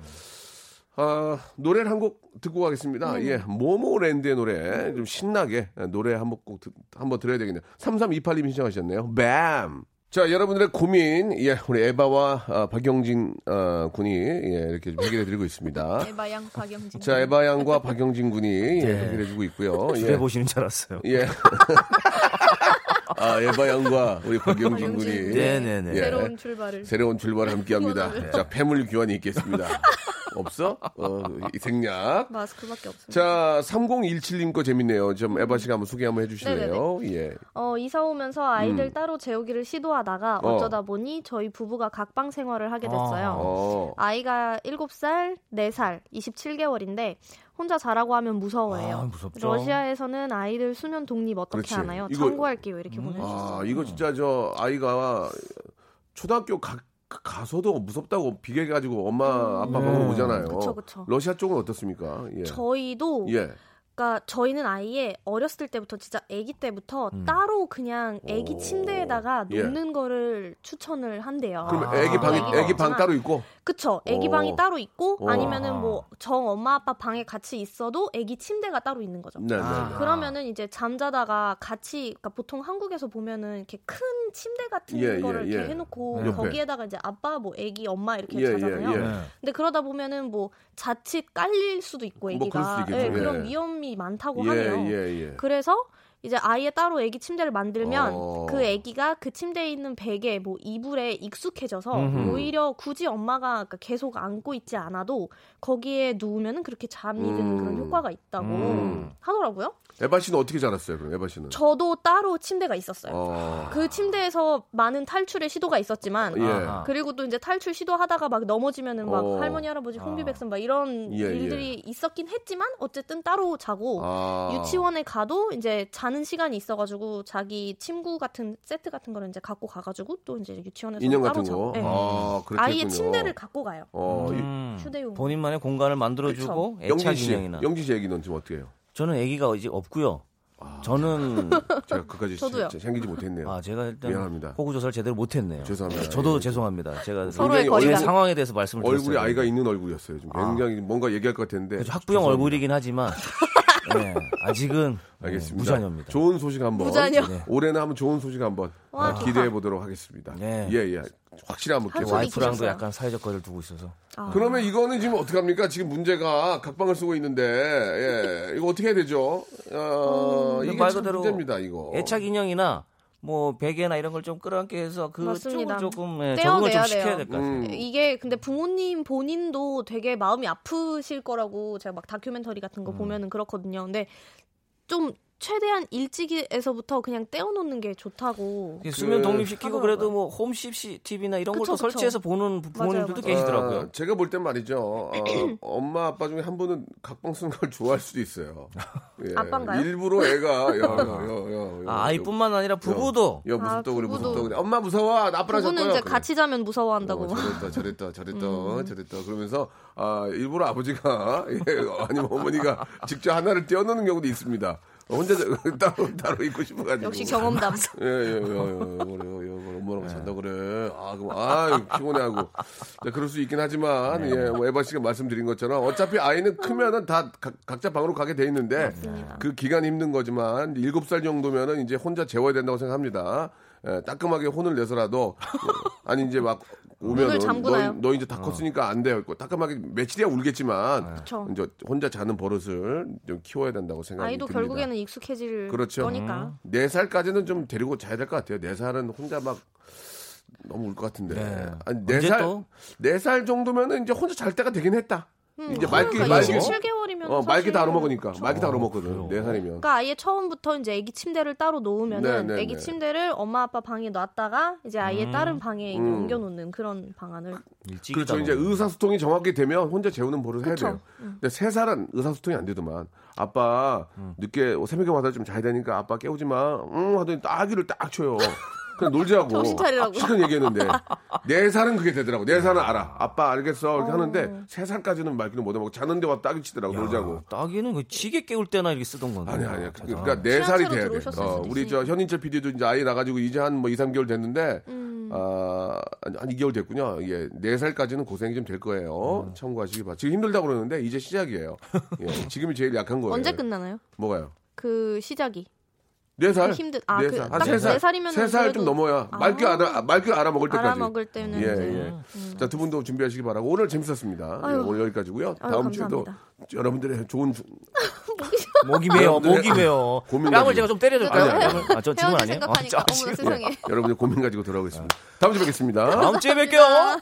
아, 노래를 한 곡 듣고 가겠습니다. 네네. 예. 모모랜드의 노래. 좀 신나게 노래 한번 꼭 듣- 한번 들어야 되겠네요. 3328님 신청하셨네요. 뱀! 자, 여러분들의 고민, 예, 우리 에바와 아, 박영진 아, 군이 예, 이렇게 좀 해결해 드리고 있습니다. 에바 양 박영진. 자, 에바 양과 박영진 군이 예, 해결해 주고 있고요. 예. 보시는 줄 알았어요. 예. 아, 에바 양과 우리 박영진. 군이 네네네. 예. 새로운 출발을. 새로운 출발을 함께 합니다. 자, 폐물 교환이 있겠습니다. 없어? 어, 이 생략. 마스크밖에 없습니다. 자, 3017님 거 재밌네요. 좀 에바 씨가 한번 소개 한번 해주실래요? 예. 어, 이사 오면서 아이들 음. 따로 재우기를 시도하다가 어. 어쩌다 보니 저희 부부가 각방 생활을 하게 됐어요. 어. 아이가 7살, 4살, 27개월인데 혼자 자라고 하면 무서워해요. 아, 무섭죠. 러시아에서는 아이들 수면 독립 어떻게 그렇지. 하나요? 이거- 참고할게요. 이렇게 보내주셨어요. 아, 이거 진짜 저 아이가 초등학교 가, 가서도 무섭다고 비교해가지고 엄마 아빠 방으로 음. 오잖아요. 그쵸, 그쵸. 러시아 쪽은 어떻습니까? 예. 저희도 예. 그러니까 저희는 아예 어렸을 때부터 진짜 아기 때부터 따로 그냥 아기 오. 침대에다가 예. 놓는 거를 추천을 한대요. 그럼 아. 방이 애기가 애기 방 따로 있고. 그쵸. 아기 오. 방이 따로 있고 오. 아니면은 뭐 정 엄마 아빠 방에 같이 있어도 아기 침대가 따로 있는 거죠. 네, 네. 아. 네. 그러면은 이제 잠자다가 같이 그러니까 보통 한국에서 보면은 이렇게 큰 침대 같은 예, 거를 예, 이렇게 예. 해놓고 옆에. 거기에다가 이제 아빠 뭐 아기 엄마 이렇게 예, 자잖아요. 예, 예. 네. 근데 그러다 보면은 뭐 자칫 깔릴 수도 있고 뭐 있겠죠. 예, 그런 예. 위험이 많다고 예, 하네요. 예, 예. 그래서 이제 아예 따로 아기 침대를 만들면 어. 그 아기가 그 침대에 있는 베개 뭐 이불에 익숙해져서 음흠. 오히려 굳이 엄마가 그러니까 계속 안고 있지 않아도 거기에 누우면은 그렇게 잠이 드는 음. 그런 효과가 있다고 음. 하더라고요. 에바 씨는 어떻게 자랐어요? 그럼 에바 씨는? 저도 따로 침대가 있었어요. 어. 그 침대에서 많은 탈출의 시도가 있었지만 예. 그리고 또 이제 탈출 시도하다가 막 넘어지면은 막 어. 할머니 할아버지 혼비백산 막 이런 예, 일들이 있었긴 했지만 어쨌든 따로 자고 아. 유치원에 가도 이제 자는 시간이 있어가지고 자기 침구 같은 세트 같은 거를 이제 갖고 가가지고 또 이제 유치원에서 인형 따로 같은 자고 거. 네. 아, 그렇겠군요. 아이의 침대를 갖고 가요. 어, 이- 음. 휴대용. 본인만의 공간을 만들어주고 애착 씨, 인형이나. 영진 씨 얘기는 지금 어떻게 해요? 저는 아기가 이제 없고요. 저는 제가 그까지 생기지 못했네요. 아 제가 일단 미안합니다. 호구 조사를 제대로 못했네요. 죄송합니다. 저도 예. 죄송합니다. 제가 서로의. 제 상황에 대해서 말씀을 얼굴이 드렸어요. 아이가 있는 얼굴이었어요. 좀 아. 굉장히 뭔가 얘기할 것. 그래서 학부형 죄송합니다. 얼굴이긴 하지만 네, 아직은 네, 알겠습니다. 무자녀입니다. 좋은 소식 한번. 무자녀. 네. 올해는 한번 좋은 소식 한번 와. 기대해 보도록 하겠습니다. 네. 예, 예. 확실히 한번 보겠습니다. 와이프랑도. 약간 사회적 거리를 두고 있어서 아. 그러면 이거는 지금 어떻게 합니까? 지금 문제가 각방을 쓰고 있는데, 예. 이거 어떻게 해야 되죠? 어, 음, 이게 말참 그대로 문제입니다, 이거. 애착 인형이나 뭐 베개나 이런 걸 좀 끌어안게 해서 그쪽을. 조금 예, 적응을 좀 떼어내야 시켜야. 될 것 같아요. 음. 이게 근데 부모님 본인도 되게 마음이 아프실 거라고 제가 막 다큐멘터리 같은 음. 거 보면은 그렇거든요. 근데 좀 최대한 일찍에서부터 그냥 떼어놓는 게 좋다고. 이게 수면 그- 독립시키고 하더라고요. 그래도 뭐 홈CC TV나 이런 그쵸. 설치해서 보는 부모님들도 맞아요, 계시더라고요. 아, 제가 볼 땐 말이죠. 어, 엄마 아빠 중에 한 분은 각방 쓰는 걸 좋아할 수도 있어요. 예. 아빠인가요? 일부러 애가 야, 야, 야, 야, 야, 아, 아이뿐만 아니라 부부도 야, 무섭다 아, 그래 부부도. 무섭다 그래. 엄마 무서워. 나 아빠랑 잘 부부는. 이제 그래. 같이 자면 무서워한다고. 어, 저랬다 저랬다 저랬다 음. 저랬다 그러면서 아 일부러 아버지가 예, 아니면 어머니가 직접 하나를 떼어놓는 경우도 있습니다. 혼자 따로 따로 있고 싶어가지고. 역시 경험담. 예 예 예 그래 엄마랑 잔다 그래. 아 그럼 아 피곤해하고. 자, 그럴 수 있긴 하지만 예, 뭐 에바 씨가 말씀드린 것처럼 어차피 아이는 크면은 다 각, 각자 방으로 가게 돼 있는데 그 기간 힘든 거지만 일곱 살 정도면은 이제 혼자 재워야 된다고 생각합니다. 예, 따끔하게 혼을 내서라도 예, 아니 이제 막 오면은? 너, 너 이제 다 컸으니까 안 돼요. 따끔하게 며칠이야 울겠지만 그쵸. 이제 혼자 자는 버릇을 좀 키워야 된다고 생각이 아이도 듭니다. 결국에는 익숙해질 그렇죠. 거니까. 네 살까지는 좀 데리고 자야 될 것 같아요. 네 살은 혼자 막 너무 울 것 같은데. 네. 아니, 네 살, 또? 네살 정도면은 이제 혼자 잘 때가 되긴 했다. 이제 말기, 말기. 27개월 이면 어, 말기 다 알아먹으니까. 말기 다 알아먹거든. 그래요. 네 살이면. 그러니까 아예 처음부터 이제 아기 침대를 따로 놓으면은 네, 네, 아기 네. 침대를 엄마 아빠 방에 놨다가 이제 아예 다른 방에 음. 옮겨놓는 그런 방안을 일찍이다 그렇죠. 이제. 의사소통이 정확히 되면 혼자 재우는 버릇을 해야 그쵸. 돼요. 근데 세 살은 의사소통이 안 되더만. 아빠 늦게 새벽에 와서 좀 자야 되니까 아빠 깨우지 마. 응 하더니 따기를 딱 쳐요. 그냥 놀자고. 정신 차리라고. 실은 얘기했는데 네 살은 그게 되더라고. 네 살은 알아. 아빠 알겠어. 이렇게 하는데 세 살까지는 말귀는 못하고 자는데 와 따기 치더라고 놀자고. 따기는 그 지게 깨울 때나 이렇게 쓰던 건데. 아니 아니야. 대단하다. 그러니까 네 살이 돼야 돼. 어, 우리 저. 현인철 PD도 이제 아이 나가지고 이제 한 뭐 2, 3개월 됐는데 음. 아, 한 2개월 됐군요. 예, 4살까지는 고생이 좀 될 거예요. 참고하시기 바랍니다. 지금 힘들다고 그러는데 이제 시작이에요. 예, 지금이 제일 약한 거예요. 언제 끝나나요? 뭐가요? 그 시작이 4살? 힘든 아네그 살. 딱한 3살. 네 살이면 3살 좀 넘어야 말귀 알아 말귀 알아먹을 때까지. 알아먹을 때는 예, 예. 자, 두 분도 준비하시기 바라고. 오늘 재밌었습니다. 예, 아유. 오늘 여기까지고요. 아유, 다음 주에도 감사합니다. 여러분들의 좋은 주- 목이 여러분들의 목이 메요. 고민 뺨을 가지고. 제가 좀 때려줄까요? 아, 저 지금 헤어질 아니에요? 아, 지금. 세상에 여러분들 고민 가지고 돌아오겠습니다. 다음 주에 뵙겠습니다. 다음 주에 뵐게요.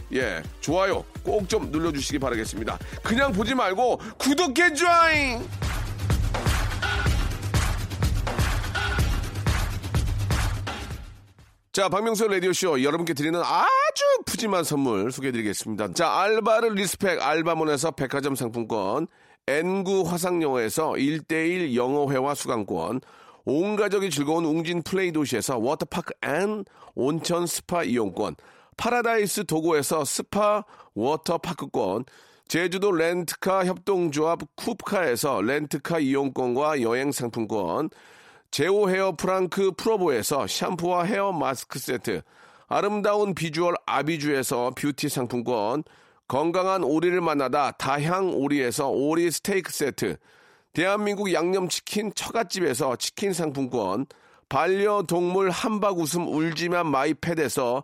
예, 좋아요 꼭 좀 눌러주시기 바라겠습니다. 그냥 보지 말고 구독해 줘잉! 자, 박명수 라디오쇼 여러분께 드리는 아주 푸짐한 선물 소개해드리겠습니다. 자, 알바를 respect 알바몬에서 백화점 상품권, N구 화상영어에서 1대1 영어회화 수강권, 온 가족이 즐거운 웅진 플레이 도시에서 워터파크 and 온천 스파 이용권, 파라다이스 도고에서 스파 워터파크권, 제주도 렌트카 협동조합 쿱카에서 렌트카 이용권과 여행 상품권, 제오 헤어 프랑크 프로보에서 샴푸와 헤어 마스크 세트, 아름다운 비주얼 아비주에서 뷰티 상품권, 건강한 오리를 만나다 다향 오리에서 오리 스테이크 세트, 대한민국 양념치킨 처갓집에서 치킨 상품권, 반려동물 함박웃음 울지만 마이패드에서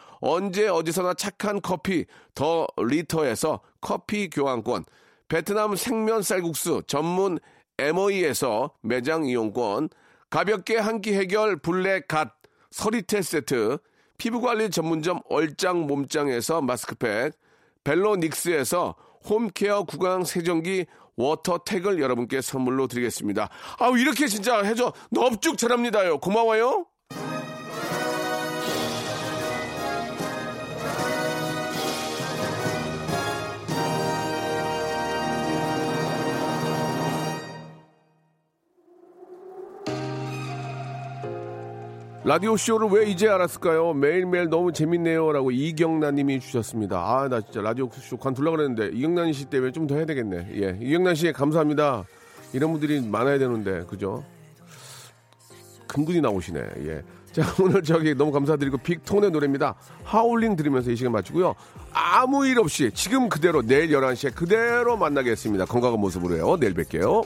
언제 어디서나 착한 커피 더 리터에서 커피 교환권, 베트남 생면 쌀국수 전문 MOE에서 매장 이용권, 가볍게 한 끼 해결 블랙 갓 서리테 세트, 피부관리 전문점 얼짱 몸짱에서 마스크팩, 벨로닉스에서 홈케어 구강 세정기 워터택을 여러분께 선물로 드리겠습니다. 아우 이렇게 진짜 해줘 넙죽 잘합니다요. 고마워요. 라디오 쇼를 왜 이제 알았을까요? 매일매일 너무 재밌네요라고 이경란 님이 주셨습니다. 아 나 진짜 라디오 쇼 관둘라 그랬는데 이경란 씨 때문에 좀 더 해야 되겠네. 예, 이경란 씨 감사합니다. 이런 분들이 많아야 되는데 그죠? 근근히 나오시네. 예. 자 오늘 저기 너무 감사드리고 빅톤의 노래입니다. 하울링 들으면서 이 시간 마치고요. 아무 일 없이 지금 그대로 내일 11시에 그대로 만나겠습니다. 건강한 모습으로요. 내일 뵐게요.